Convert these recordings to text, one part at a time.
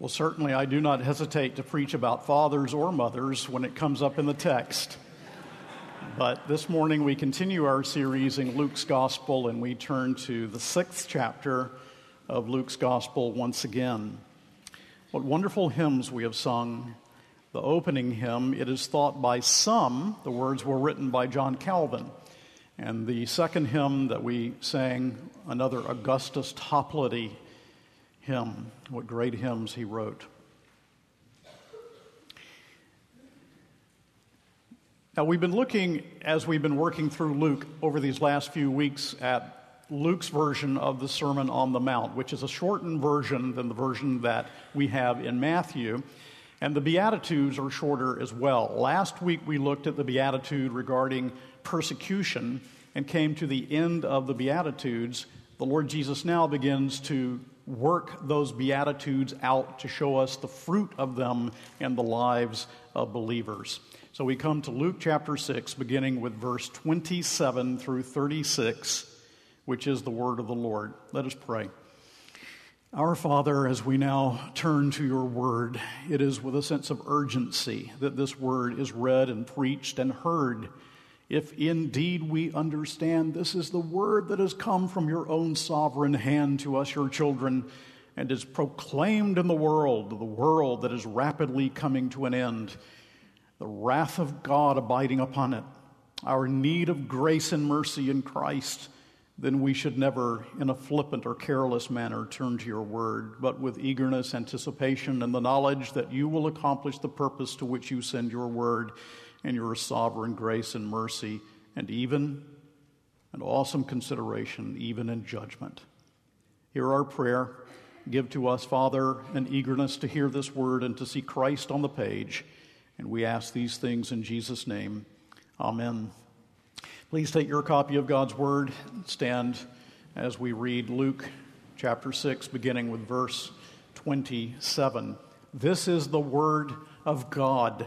Well, certainly, I do not hesitate to preach about fathers or mothers when it comes up in the text. But this morning we continue our series in Luke's Gospel and we turn to the sixth chapter of Luke's Gospel once again. What wonderful hymns we have sung. The opening hymn, it is thought by some, the words were written by John Calvin. And the second hymn that we sang, another Augustus Toplady hymn. What great hymns he wrote. Now, we've been looking, as we've been working through Luke over these last few weeks, at Luke's version of the Sermon on the Mount, which is a shortened version than the version that we have in Matthew. And the Beatitudes are shorter as well. Last week we looked at the Beatitude regarding persecution and came to the end of the Beatitudes. The Lord Jesus now begins to work those Beatitudes out to show us the fruit of them in the lives of believers. So we come to Luke chapter 6, beginning with verse 27 through 36, which is the word of the Lord. Let us pray. Our Father, as we now turn to your word, it is with a sense of urgency that this word is read and preached and heard. If indeed we understand this is the word that has come from your own sovereign hand to us, your children, and is proclaimed in the world, the world that is rapidly coming to an end the wrath of God abiding upon it, our need of grace and mercy in Christ, then we should never, in a flippant or careless manner, turn to your word, but with eagerness, anticipation, and the knowledge that you will accomplish the purpose to which you send your word and your sovereign grace and mercy, and even an awesome consideration, even in judgment. Hear our prayer. Give to us, Father, an eagerness to hear this word and to see Christ on the page. And we ask these things in Jesus' name. Amen. Please take your copy of God's Word, stand as we read Luke chapter 6, beginning with verse 27. This is the Word of God.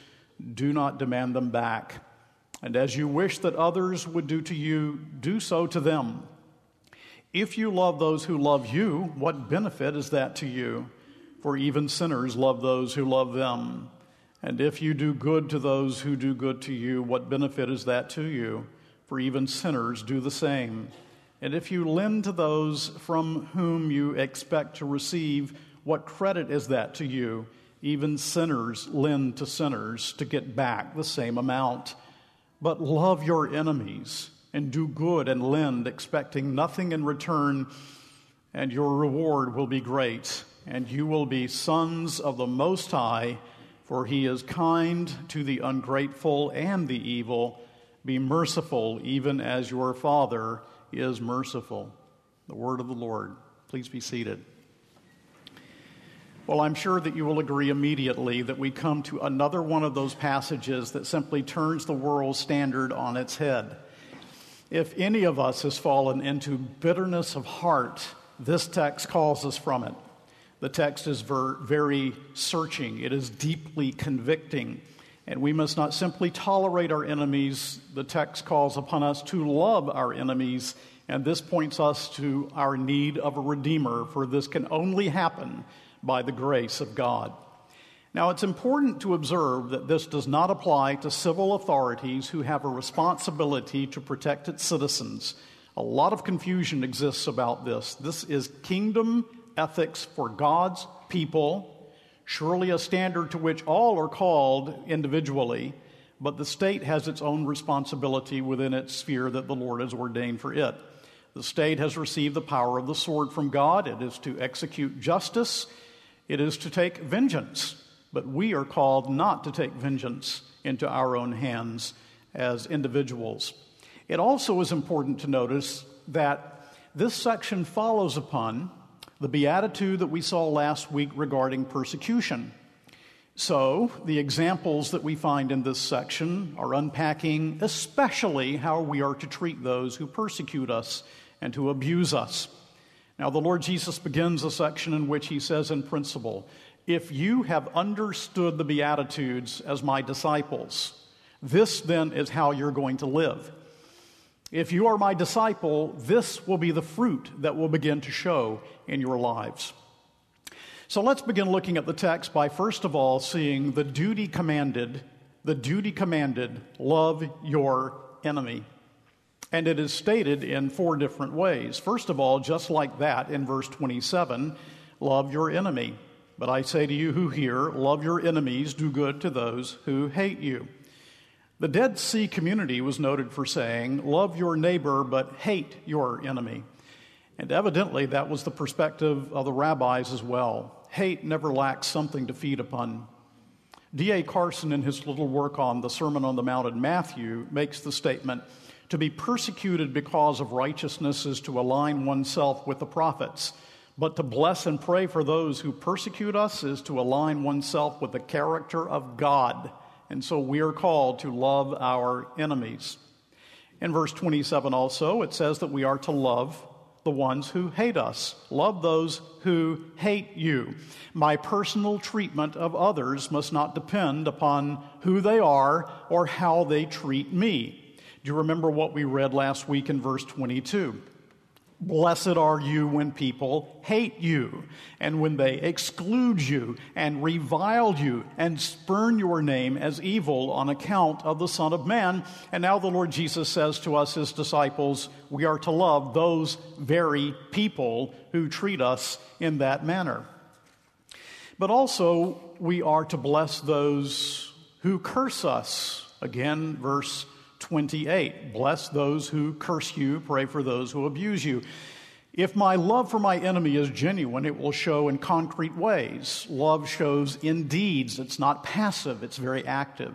do not demand them back. And as you wish that others would do to you, do so to them. If you love those who love you, what benefit is that to you? For even sinners love those who love them. And if you do good to those who do good to you, what benefit is that to you? For even sinners do the same. And if you lend to those from whom you expect to receive, what credit is that to you? Even sinners lend to sinners to get back the same amount. But love your enemies and do good and lend, expecting nothing in return, and your reward will be great and you will be sons of the Most High, for he is kind to the ungrateful and the evil. Be merciful, even as your Father is merciful. The word of the Lord. Please be seated. Well, I'm sure that you will agree immediately that we come to another one of those passages that simply turns the world standard on its head. If any of us has fallen into bitterness of heart, this text calls us from it. The text is ver- very searching, it is deeply convicting. And we must not simply tolerate our enemies. The text calls upon us to love our enemies. And this points us to our need of a Redeemer, for this can only happen by the grace of God. Now, it's important to observe that this does not apply to civil authorities who have a responsibility to protect its citizens. A lot of confusion exists about this. This is kingdom ethics for God's people, surely a standard to which all are called individually, but the state has its own responsibility within its sphere that the Lord has ordained for it. The state has received the power of the sword from God. It is to execute justice, it is to take vengeance. But we are called not to take vengeance into our own hands as individuals. It also is important to notice that this section follows upon the beatitude that we saw last week regarding persecution. So, the examples that we find in this section are unpacking especially how we are to treat those who persecute us and who abuse us. Now, the Lord Jesus begins a section in which he says, in principle, if you have understood the Beatitudes as my disciples, this then is how you're going to live. If you are my disciple, this will be the fruit that will begin to show in your lives. So let's begin looking at the text by first of all seeing the duty commanded, the duty commanded, love your enemy. And it is stated in four different ways. First of all, just like that in verse 27, love your enemy. But I say to you who hear, love your enemies, do good to those who hate you. The Dead Sea community was noted for saying, Love your neighbor, but hate your enemy. And evidently, that was the perspective of the rabbis as well. Hate never lacks something to feed upon. D.A. Carson, in his little work on the Sermon on the Mount in Matthew, makes the statement To be persecuted because of righteousness is to align oneself with the prophets, but to bless and pray for those who persecute us is to align oneself with the character of God. And so we are called to love our enemies. In verse 27 also, it says that we are to love the ones who hate us. Love those who hate you. My personal treatment of others must not depend upon who they are or how they treat me. Do you remember what we read last week in verse 22? Blessed are you when people hate you, and when they exclude you, and revile you, and spurn your name as evil on account of the Son of Man. And now the Lord Jesus says to us, his disciples, we are to love those very people who treat us in that manner. But also, we are to bless those who curse us. Again, verse 28. Bless those who curse you, pray for those who abuse you. If my love for my enemy is genuine, it will show in concrete ways. Love shows in deeds, it's not passive, it's very active.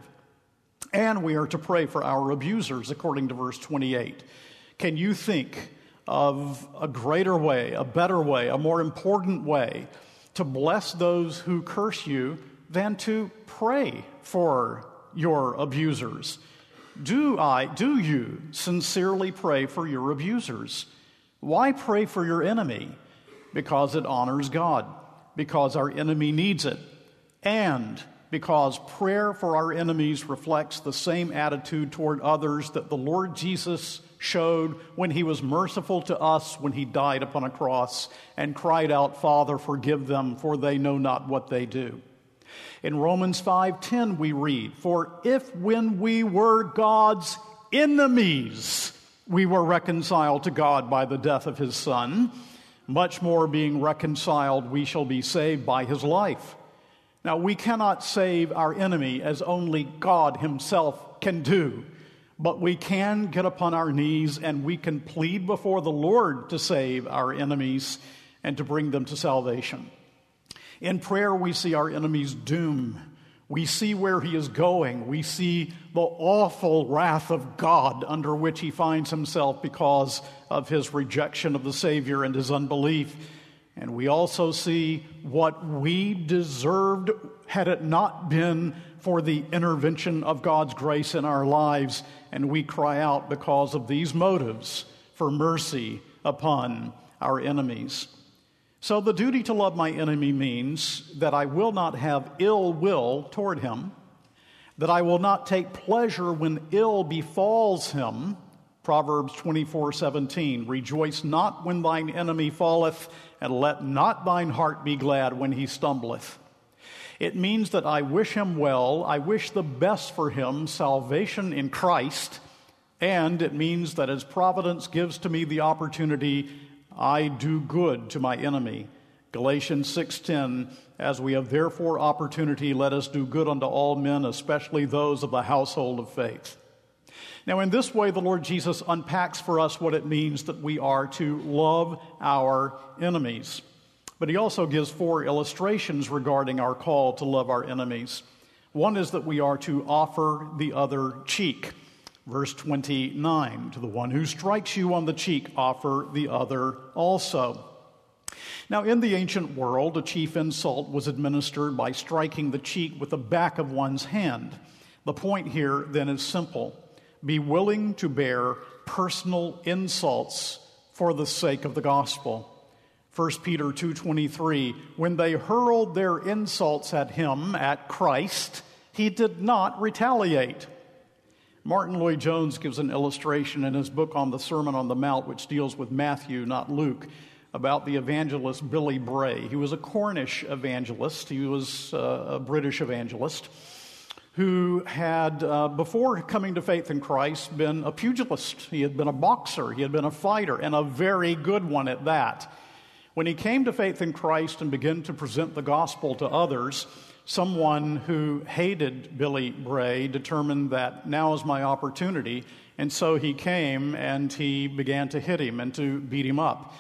And we are to pray for our abusers, according to verse 28. Can you think of a greater way, a better way, a more important way to bless those who curse you than to pray for your abusers? Do I, do you sincerely pray for your abusers? Why pray for your enemy? Because it honors God, because our enemy needs it, and because prayer for our enemies reflects the same attitude toward others that the Lord Jesus showed when he was merciful to us when he died upon a cross and cried out, Father, forgive them, for they know not what they do. In Romans 5:10 we read, "For if when we were God's enemies, we were reconciled to God by the death of his son, much more being reconciled we shall be saved by his life." Now we cannot save our enemy as only God himself can do. But we can get upon our knees and we can plead before the Lord to save our enemies and to bring them to salvation. In prayer, we see our enemy's doom. We see where he is going. We see the awful wrath of God under which he finds himself because of his rejection of the Savior and his unbelief. And we also see what we deserved had it not been for the intervention of God's grace in our lives. And we cry out because of these motives for mercy upon our enemies. So, the duty to love my enemy means that I will not have ill will toward him, that I will not take pleasure when ill befalls him. Proverbs 24 17. Rejoice not when thine enemy falleth, and let not thine heart be glad when he stumbleth. It means that I wish him well, I wish the best for him, salvation in Christ, and it means that as providence gives to me the opportunity I do good to my enemy. Galatians 6:10 As we have therefore opportunity let us do good unto all men especially those of the household of faith. Now in this way the Lord Jesus unpacks for us what it means that we are to love our enemies. But he also gives four illustrations regarding our call to love our enemies. One is that we are to offer the other cheek. Verse 29 To the one who strikes you on the cheek, offer the other also. Now, in the ancient world, a chief insult was administered by striking the cheek with the back of one's hand. The point here then is simple be willing to bear personal insults for the sake of the gospel. 1 Peter 2:23 When they hurled their insults at him at Christ he did not retaliate. Martyn Lloyd-Jones gives an illustration in his book on the Sermon on the Mount which deals with Matthew not Luke about the evangelist Billy Bray. He was a Cornish evangelist. He was uh, a British evangelist who had, uh, before coming to faith in Christ, been a pugilist. He had been a boxer. He had been a fighter, and a very good one at that. When he came to faith in Christ and began to present the gospel to others, someone who hated Billy Bray determined that now is my opportunity. And so he came and he began to hit him and to beat him up.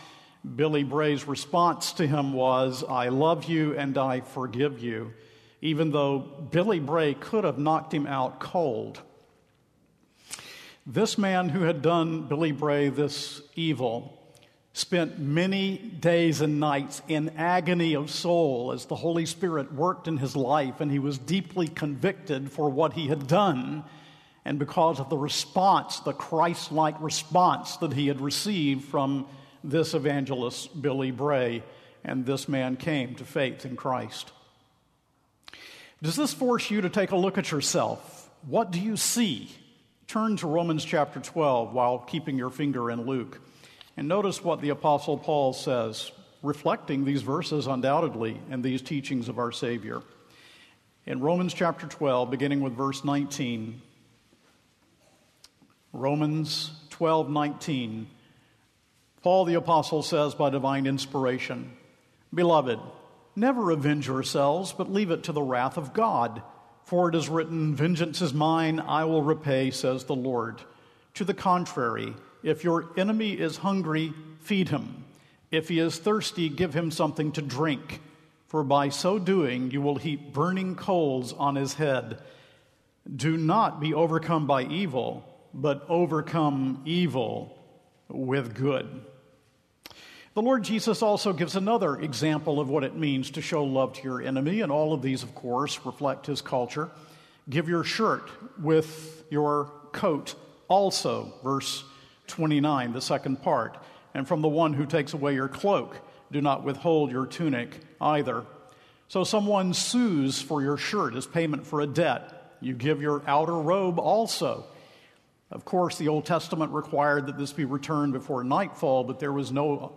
Billy Bray's response to him was, I love you and I forgive you, even though Billy Bray could have knocked him out cold. This man who had done Billy Bray this evil spent many days and nights in agony of soul as the Holy Spirit worked in his life, and he was deeply convicted for what he had done. And because of the response, the Christ like response that he had received from this evangelist, Billy Bray, and this man came to faith in Christ. Does this force you to take a look at yourself? What do you see? Turn to Romans chapter 12 while keeping your finger in Luke. And notice what the Apostle Paul says, reflecting these verses undoubtedly and these teachings of our Savior. In Romans chapter 12, beginning with verse 19, Romans 12 19, Paul the Apostle says by divine inspiration, Beloved, never avenge yourselves, but leave it to the wrath of God. For it is written, Vengeance is mine, I will repay, says the Lord. To the contrary, if your enemy is hungry, feed him. If he is thirsty, give him something to drink, for by so doing you will heap burning coals on his head. Do not be overcome by evil, but overcome evil with good. The Lord Jesus also gives another example of what it means to show love to your enemy, and all of these, of course, reflect his culture. Give your shirt with your coat also, verse 29, the second part. And from the one who takes away your cloak, do not withhold your tunic either. So someone sues for your shirt as payment for a debt. You give your outer robe also. Of course, the Old Testament required that this be returned before nightfall, but there was no,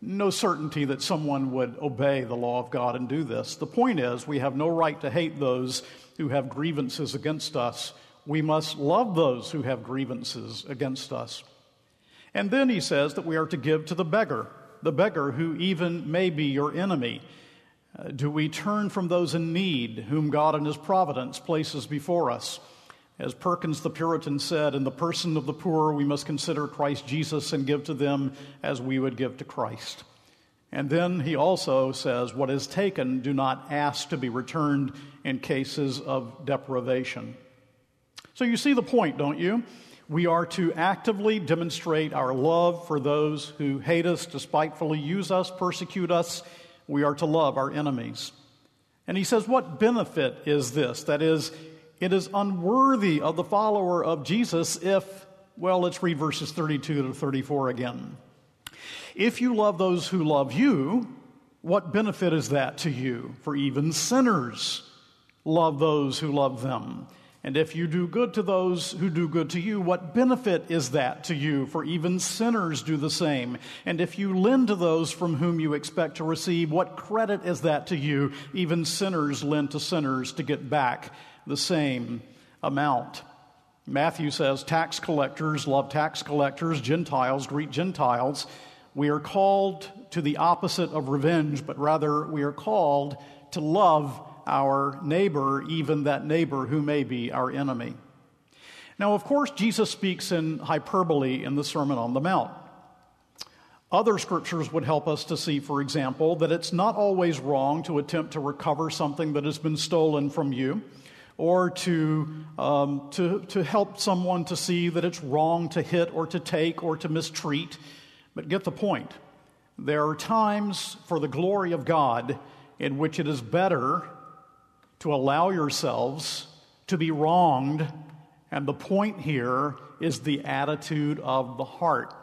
no certainty that someone would obey the law of God and do this. The point is, we have no right to hate those who have grievances against us. We must love those who have grievances against us. And then he says that we are to give to the beggar, the beggar who even may be your enemy. Uh, do we turn from those in need whom God in his providence places before us? As Perkins the Puritan said, in the person of the poor, we must consider Christ Jesus and give to them as we would give to Christ. And then he also says, What is taken, do not ask to be returned in cases of deprivation. So you see the point, don't you? We are to actively demonstrate our love for those who hate us, despitefully use us, persecute us. We are to love our enemies. And he says, What benefit is this? That is, it is unworthy of the follower of Jesus if, well, let's read verses 32 to 34 again. If you love those who love you, what benefit is that to you? For even sinners love those who love them. And if you do good to those who do good to you, what benefit is that to you? For even sinners do the same. And if you lend to those from whom you expect to receive, what credit is that to you? Even sinners lend to sinners to get back the same amount. Matthew says tax collectors love tax collectors, Gentiles greet Gentiles. We are called to the opposite of revenge, but rather we are called to love our neighbor, even that neighbor who may be our enemy. Now, of course, Jesus speaks in hyperbole in the Sermon on the Mount. Other scriptures would help us to see, for example, that it's not always wrong to attempt to recover something that has been stolen from you or to, um, to, to help someone to see that it's wrong to hit or to take or to mistreat. But get the point. There are times for the glory of God in which it is better to allow yourselves to be wronged, and the point here is the attitude of the heart.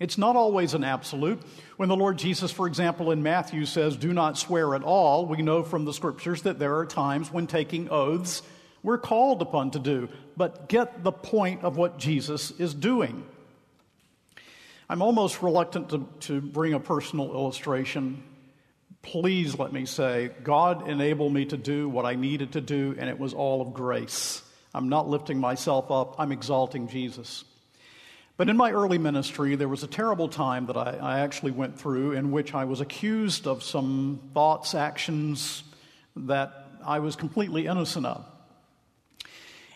It's not always an absolute. When the Lord Jesus, for example, in Matthew says, Do not swear at all, we know from the scriptures that there are times when taking oaths we're called upon to do. But get the point of what Jesus is doing. I'm almost reluctant to, to bring a personal illustration. Please let me say, God enabled me to do what I needed to do, and it was all of grace. I'm not lifting myself up, I'm exalting Jesus. But in my early ministry, there was a terrible time that I, I, actually went through in which I was accused of some thoughts, actions that I was completely innocent of.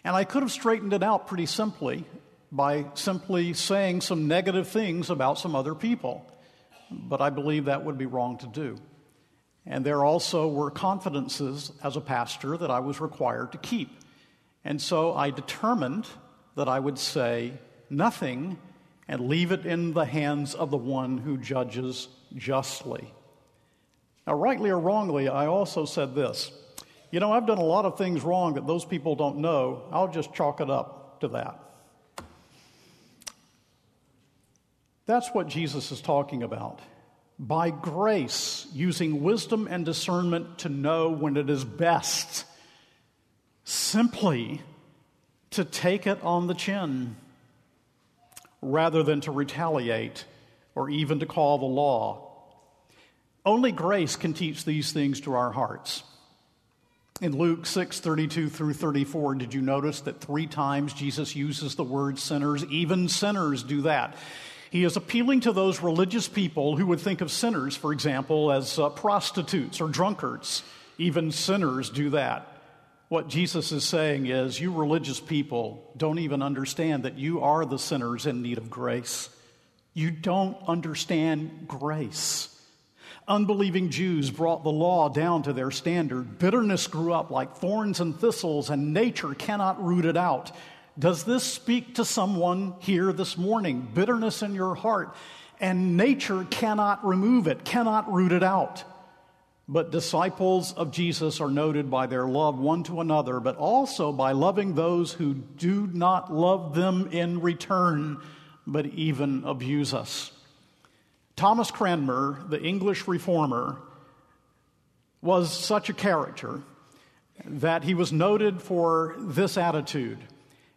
And I could have straightened it out pretty simply by simply saying some negative things about some other people. But I believe that would be wrong to do. And there also were confidences as a pastor that I was required to keep. And so I determined that I would say nothing and leave it in the hands of the one who judges justly. Now, rightly or wrongly, I also said this you know, I've done a lot of things wrong that those people don't know. I'll just chalk it up to that. That's what Jesus is talking about. By grace, using wisdom and discernment to know when it is best, simply to take it on the chin rather than to retaliate or even to call the law. Only grace can teach these things to our hearts. In Luke 6 32 through 34, did you notice that three times Jesus uses the word sinners? Even sinners do that. He is appealing to those religious people who would think of sinners, for example, as uh, prostitutes or drunkards. Even sinners do that. What Jesus is saying is, you religious people don't even understand that you are the sinners in need of grace. You don't understand grace. Unbelieving Jews brought the law down to their standard. Bitterness grew up like thorns and thistles, and nature cannot root it out. Does this speak to someone here this morning? Bitterness in your heart, and nature cannot remove it, cannot root it out. But disciples of Jesus are noted by their love one to another, but also by loving those who do not love them in return, but even abuse us. Thomas Cranmer, the English reformer, was such a character that he was noted for this attitude.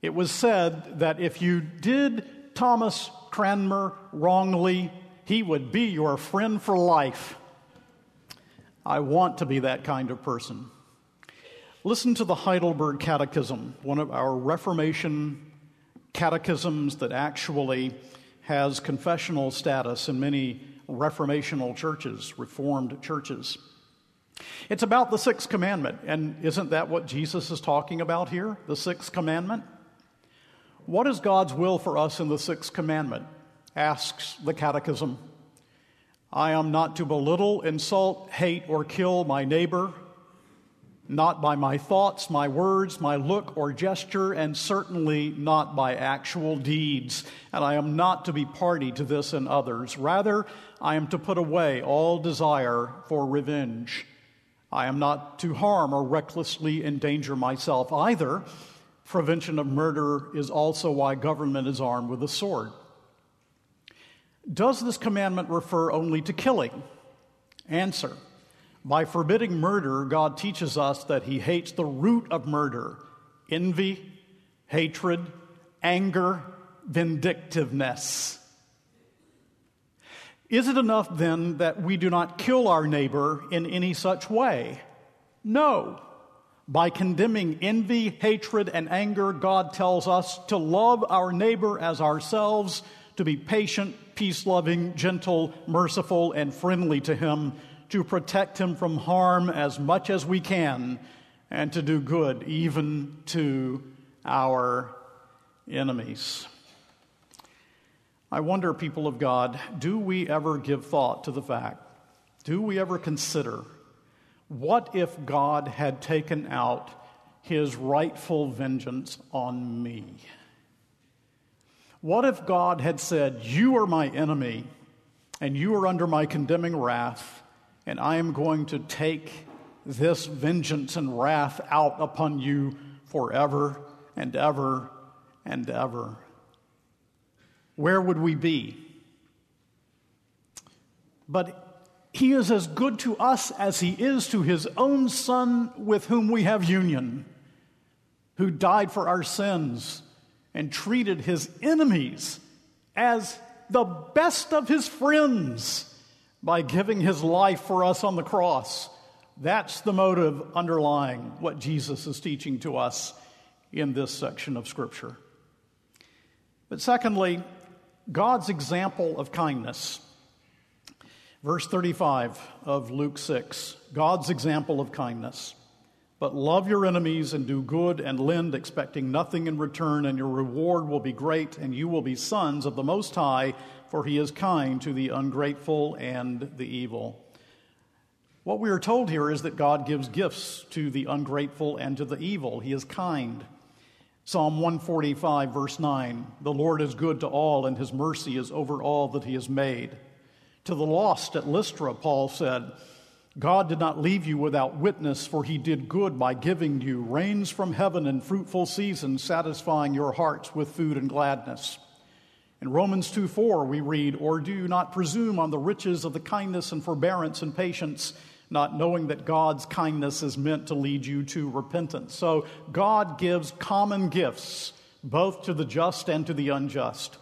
It was said that if you did Thomas Cranmer wrongly, he would be your friend for life. I want to be that kind of person. Listen to the Heidelberg Catechism, one of our Reformation catechisms that actually has confessional status in many reformational churches, reformed churches. It's about the sixth commandment, and isn't that what Jesus is talking about here? The sixth commandment? What is God's will for us in the sixth commandment? asks the catechism. I am not to belittle, insult, hate, or kill my neighbor, not by my thoughts, my words, my look or gesture, and certainly not by actual deeds. And I am not to be party to this in others. Rather, I am to put away all desire for revenge. I am not to harm or recklessly endanger myself either. Prevention of murder is also why government is armed with a sword. Does this commandment refer only to killing? Answer. By forbidding murder, God teaches us that He hates the root of murder envy, hatred, anger, vindictiveness. Is it enough then that we do not kill our neighbor in any such way? No. By condemning envy, hatred, and anger, God tells us to love our neighbor as ourselves to be patient, peace loving, gentle, merciful, and friendly to him, to protect him from harm as much as we can, and to do good even to our enemies. I wonder, people of God, do we ever give thought to the fact? Do we ever consider what if God had taken out his rightful vengeance on me? What if God had said, You are my enemy, and you are under my condemning wrath, and I am going to take this vengeance and wrath out upon you forever and ever and ever. Where would we be? But he is as good to us as he is to his own son with whom we have union, who died for our sins and treated his enemies as the best of his friends by giving his life for us on the cross. That's the motive underlying what Jesus is teaching to us in this section of Scripture. But secondly, God's example of kindness. Verse 35 of Luke 6 God's example of kindness. But love your enemies and do good and lend, expecting nothing in return, and your reward will be great, and you will be sons of the Most High, for he is kind to the ungrateful and the evil. What we are told here is that God gives gifts to the ungrateful and to the evil. He is kind. Psalm 145, verse 9 The Lord is good to all, and his mercy is over all that he has made. To the lost at Lystra, Paul said, God did not leave you without witness, for he did good by giving you rains from heaven and fruitful seasons, satisfying your hearts with food and gladness. In Romans 2 4, we read, Or do you not presume on the riches of the kindness and forbearance and patience, not knowing that God's kindness is meant to lead you to repentance? So God gives common gifts, both to the just and to the unjust.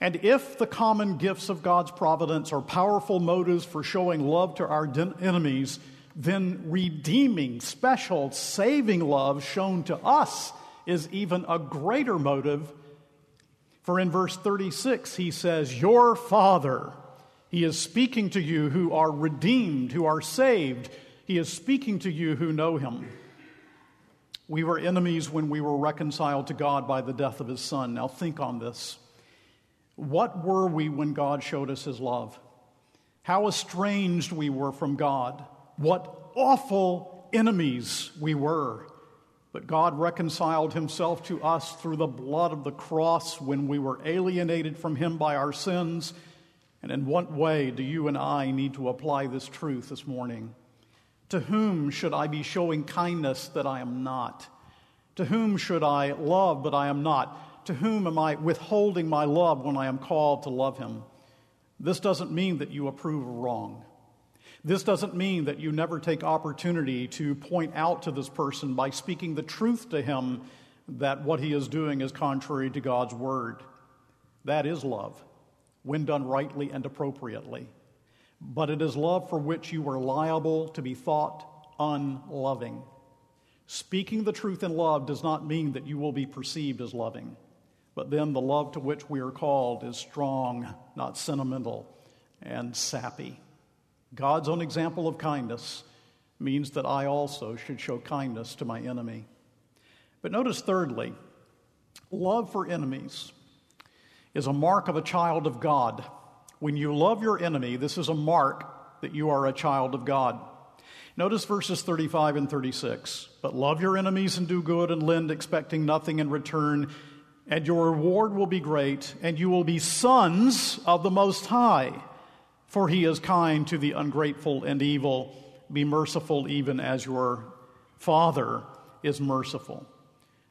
And if the common gifts of God's providence are powerful motives for showing love to our enemies, then redeeming, special, saving love shown to us is even a greater motive. For in verse 36, he says, Your Father, he is speaking to you who are redeemed, who are saved. He is speaking to you who know him. We were enemies when we were reconciled to God by the death of his Son. Now think on this. What were we when God showed us his love? How estranged we were from God. What awful enemies we were. But God reconciled himself to us through the blood of the cross when we were alienated from him by our sins. And in what way do you and I need to apply this truth this morning? To whom should I be showing kindness that I am not? To whom should I love but I am not? To whom am I withholding my love when I am called to love him? This doesn't mean that you approve of wrong. This doesn't mean that you never take opportunity to point out to this person by speaking the truth to him that what he is doing is contrary to God's word. That is love, when done rightly and appropriately. But it is love for which you are liable to be thought unloving. Speaking the truth in love does not mean that you will be perceived as loving. But then the love to which we are called is strong, not sentimental and sappy. God's own example of kindness means that I also should show kindness to my enemy. But notice, thirdly, love for enemies is a mark of a child of God. When you love your enemy, this is a mark that you are a child of God. Notice verses 35 and 36. But love your enemies and do good and lend, expecting nothing in return and your reward will be great, and you will be sons of the Most High, for he is kind to the ungrateful and evil. Be merciful even as your Father is merciful.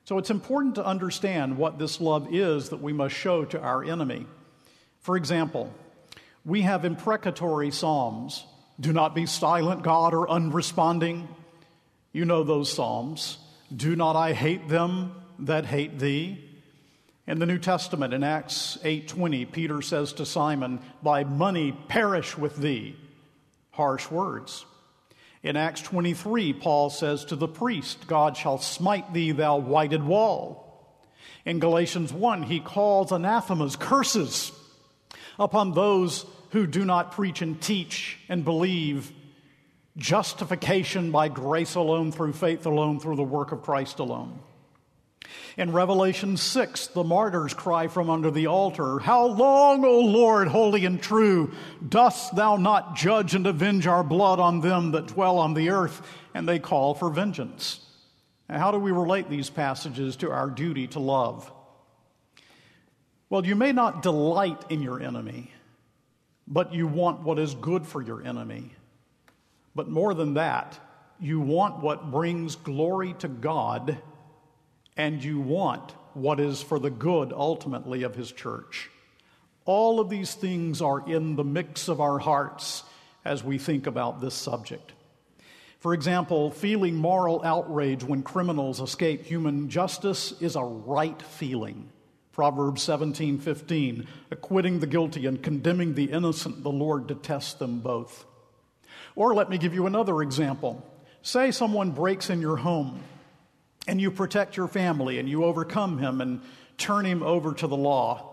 So it's important to understand what this love is that we must show to our enemy. For example, we have imprecatory psalms. Do not be silent, God, or unresponding. You know those psalms. Do not I hate them that hate thee? In the New Testament, in Acts 8:20, Peter says to Simon, "By money perish with thee." Harsh words. In Acts 23, Paul says to the priest, God shall smite thee, thou whited wall. In Galatians 1, he calls anathemas, curses, upon those who do not preach and teach and believe justification by grace alone, through faith alone, through the work of Christ alone. In Revelation 6, the martyrs cry from under the altar, How long, O Lord, holy and true, dost thou not judge and avenge our blood on them that dwell on the earth? And they call for vengeance. Now, how do we relate these passages to our duty to love? Well, you may not delight in your enemy, but you want what is good for your enemy. But more than that, you want what brings glory to God, and you want what is for the good ultimately of His church. All of these things are in the mix of our hearts as we think about this subject. For example, feeling moral outrage when criminals escape human justice is a right feeling. Proverbs 17:15, acquitting the guilty and condemning the innocent, the Lord detests them both. Or let me give you another example. Say someone breaks in your home and you protect your family and you overcome him and turn him over to the law.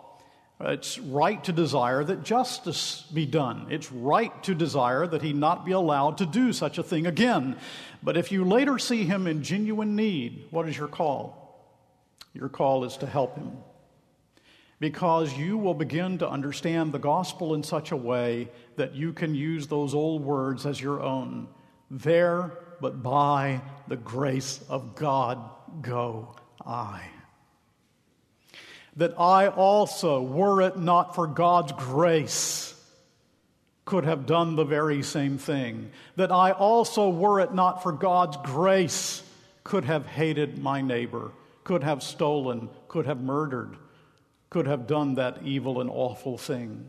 It's right to desire that justice be done. It's right to desire that he not be allowed to do such a thing again. But if you later see him in genuine need, what is your call? Your call is to help him. Because you will begin to understand the gospel in such a way that you can use those old words as your own. There, but by the grace of God, go I that I also, were it not for God's grace, could have done the very same thing. That I also, were it not for God's grace, could have hated my neighbor, could have stolen, could have murdered, could have done that evil and awful thing.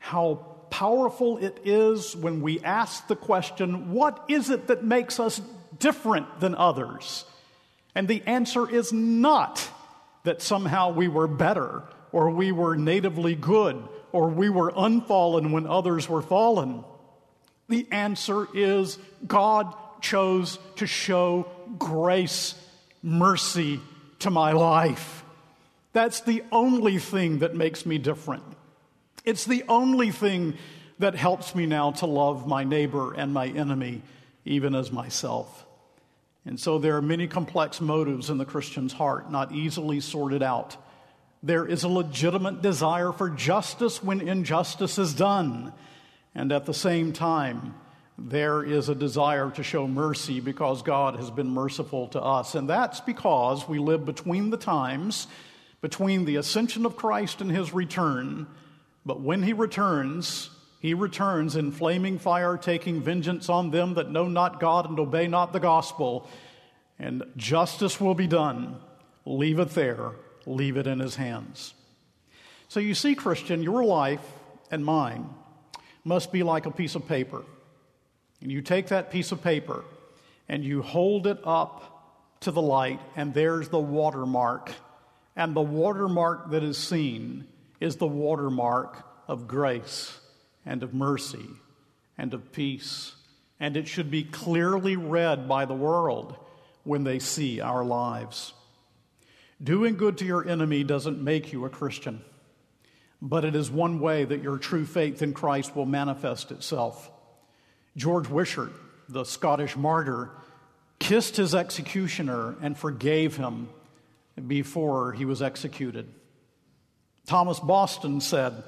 How powerful it is when we ask the question, What is it that makes us different than others? And the answer is not that somehow we were better, or we were natively good, or we were unfallen when others were fallen. The answer is God chose to show grace, mercy to my life. That's the only thing that makes me different. It's the only thing that helps me now to love my neighbor and my enemy, even as myself. And so there are many complex motives in the Christian's heart, not easily sorted out. There is a legitimate desire for justice when injustice is done. And at the same time, there is a desire to show mercy because God has been merciful to us. And that's because we live between the times, between the ascension of Christ and his return. But when he returns, he returns in flaming fire, taking vengeance on them that know not God and obey not the gospel, and justice will be done. Leave it there, leave it in his hands. So you see, Christian, your life and mine must be like a piece of paper. And you take that piece of paper and you hold it up to the light, and there's the watermark. And the watermark that is seen is the watermark of grace and of mercy and of peace. And it should be clearly read by the world when they see our lives. Doing good to your enemy doesn't make you a Christian, but it is one way that your true faith in Christ will manifest itself. George Wishart, the Scottish martyr, kissed his executioner and forgave him before he was executed. Thomas Boston said,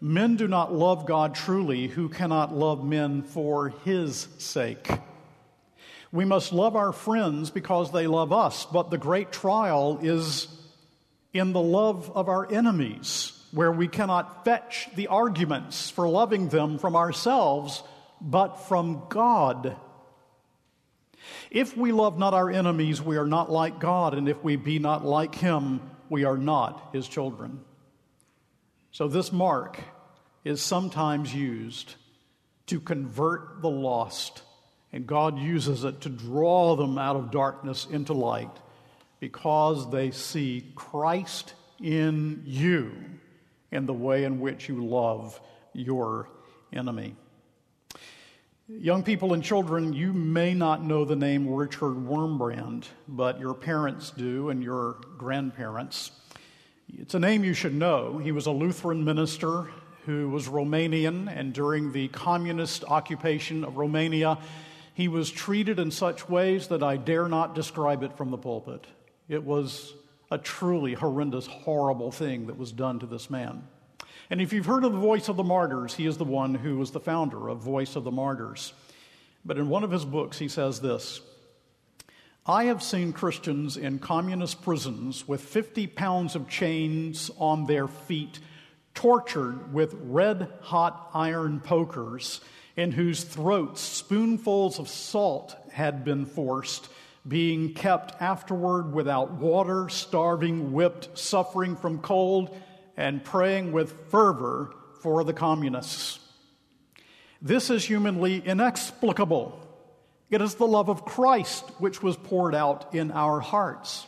Men do not love God truly who cannot love men for his sake. We must love our friends because they love us, but the great trial is in the love of our enemies, where we cannot fetch the arguments for loving them from ourselves, but from God. If we love not our enemies, we are not like God, and if we be not like Him, we are not His children. So, this mark is sometimes used to convert the lost, and God uses it to draw them out of darkness into light because they see Christ in you in the way in which you love your enemy. Young people and children, you may not know the name Richard Wurmbrand, but your parents do and your grandparents. It's a name you should know. He was a Lutheran minister who was Romanian, and during the communist occupation of Romania, he was treated in such ways that I dare not describe it from the pulpit. It was a truly horrendous, horrible thing that was done to this man. And if you've heard of the Voice of the Martyrs, he is the one who was the founder of Voice of the Martyrs. But in one of his books, he says this I have seen Christians in communist prisons with 50 pounds of chains on their feet tortured with red hot iron pokers, in whose throats spoonfuls of salt had been forced, being kept afterward without water, starving, whipped, suffering from cold, and praying with fervor for the communists. This is humanly inexplicable. It is the love of Christ which was poured out in our hearts.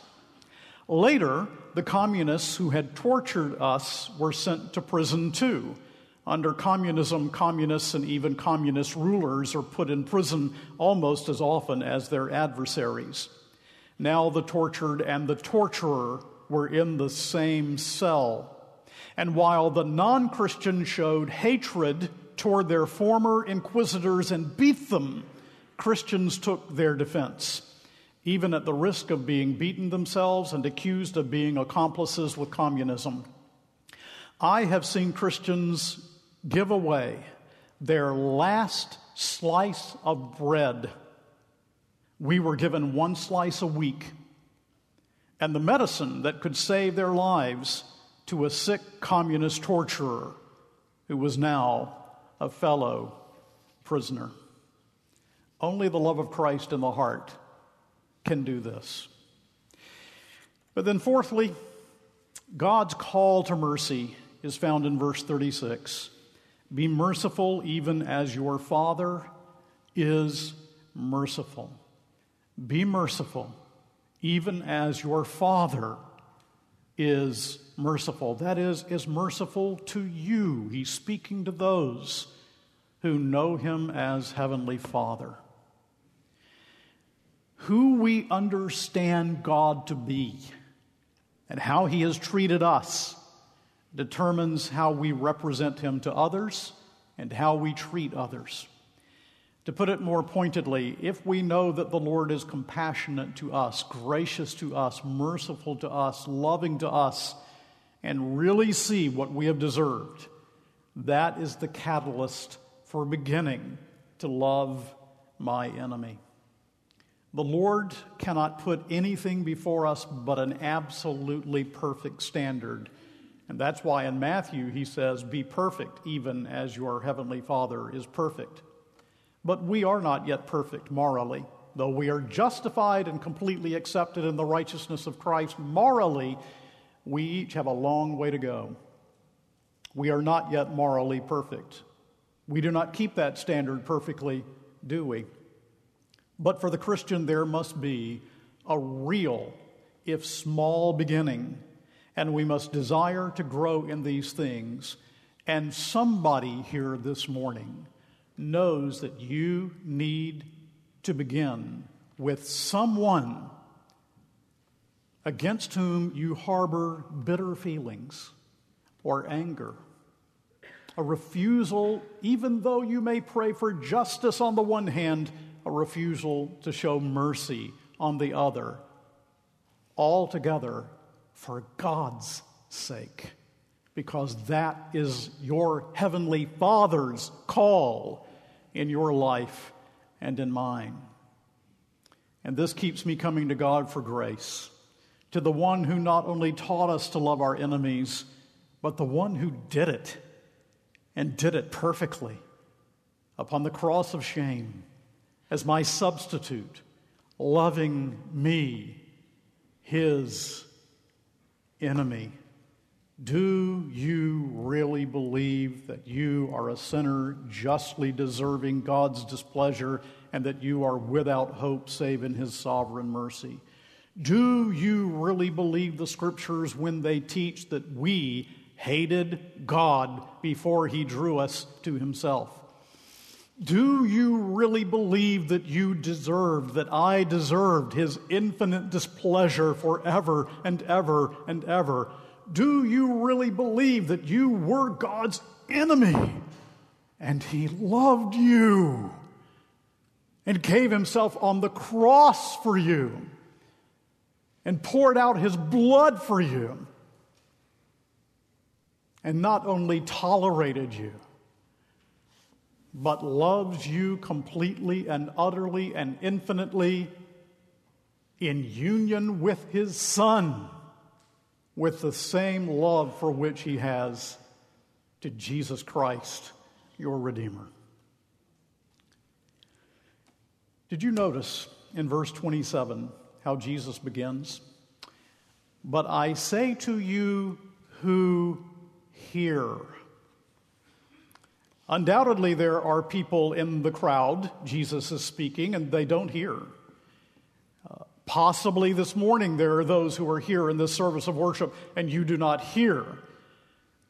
Later, the communists who had tortured us were sent to prison too. Under communism, communists and even communist rulers are put in prison almost as often as their adversaries. Now, the tortured and the torturer were in the same cell. And while the non Christian showed hatred toward their former inquisitors and beat them, Christians took their defense, even at the risk of being beaten themselves and accused of being accomplices with communism. I have seen Christians give away their last slice of bread. We were given one slice a week, and the medicine that could save their lives to a sick communist torturer who was now a fellow prisoner. Only the love of Christ in the heart can do this. But then, fourthly, God's call to mercy is found in verse 36. Be merciful even as your Father is merciful. Be merciful even as your Father is merciful. That is, is merciful to you. He's speaking to those who know Him as Heavenly Father who we understand God to be and how He has treated us determines how we represent Him to others and how we treat others. To put it more pointedly, if we know that the Lord is compassionate to us, gracious to us, merciful to us, loving to us, and really see what we have deserved, that is the catalyst for beginning to love my enemy. The Lord cannot put anything before us but an absolutely perfect standard. And that's why in Matthew he says, Be perfect, even as your heavenly Father is perfect. But we are not yet perfect morally. Though we are justified and completely accepted in the righteousness of Christ morally, we each have a long way to go. We are not yet morally perfect. We do not keep that standard perfectly, do we? But for the Christian, there must be a real, if small, beginning. And we must desire to grow in these things. And somebody here this morning knows that you need to begin with someone against whom you harbor bitter feelings or anger. A refusal, even though you may pray for justice on the one hand, a refusal to show mercy on the other, altogether for God's sake, because that is your heavenly Father's call in your life and in mine. And this keeps me coming to God for grace, to the one who not only taught us to love our enemies, but the one who did it and did it perfectly upon the cross of shame as my substitute, loving me, his enemy. Do you really believe that you are a sinner justly deserving God's displeasure and that you are without hope save in His sovereign mercy? Do you really believe the scriptures when they teach that we hated God before He drew us to Himself? Do you really believe that you deserved, that I deserved his infinite displeasure forever and ever and ever? Do you really believe that you were God's enemy and he loved you and gave himself on the cross for you and poured out his blood for you and not only tolerated you? But loves you completely and utterly and infinitely in union with his Son, with the same love for which he has to Jesus Christ, your Redeemer. Did you notice in verse 27 how Jesus begins? But I say to you who hear. Undoubtedly, there are people in the crowd, Jesus is speaking, and they don't hear. Uh, possibly this morning, there are those who are here in this service of worship and you do not hear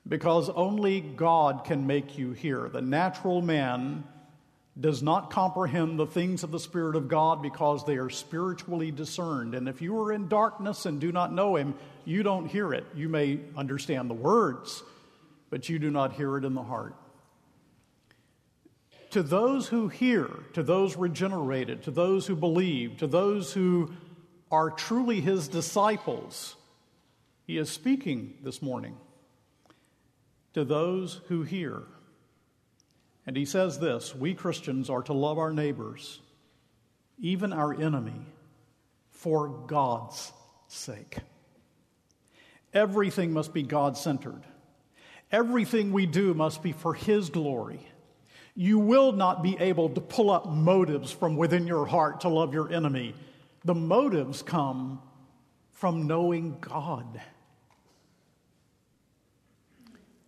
because only God can make you hear. The natural man does not comprehend the things of the Spirit of God because they are spiritually discerned. And if you are in darkness and do not know Him, you don't hear it. You may understand the words, but you do not hear it in the heart. To those who hear, to those regenerated, to those who believe, to those who are truly His disciples, He is speaking this morning. To those who hear, and he says this We Christians are to love our neighbors, even our enemy, for God's sake. Everything must be God centered. Everything we do must be for His glory. You will not be able to pull up motives from within your heart to love your enemy. The motives come from knowing God.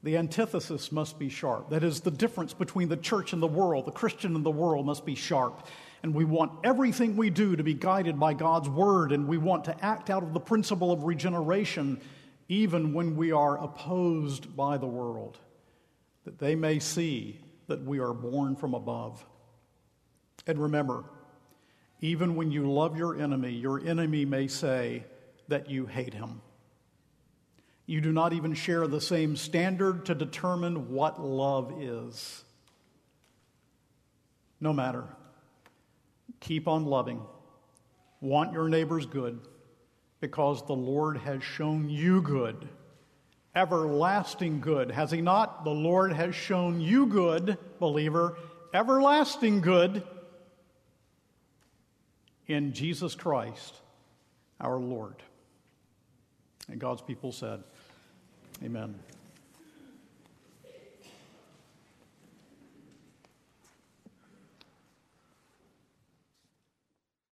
The antithesis must be sharp. That is, the difference between the church and the world, the Christian and the world must be sharp. And we want everything we do to be guided by God's word, and we want to act out of the principle of regeneration even when we are opposed by the world, that they may see that we are born from above. And remember, even when you love your enemy, your enemy may say that you hate him. You do not even share the same standard to determine what love is. No matter. Keep on loving. Want your neighbor's good because the Lord has shown you good. Everlasting good. Has He not? The Lord has shown you good, believer, everlasting good in Jesus Christ, our Lord. And God's people said, Amen.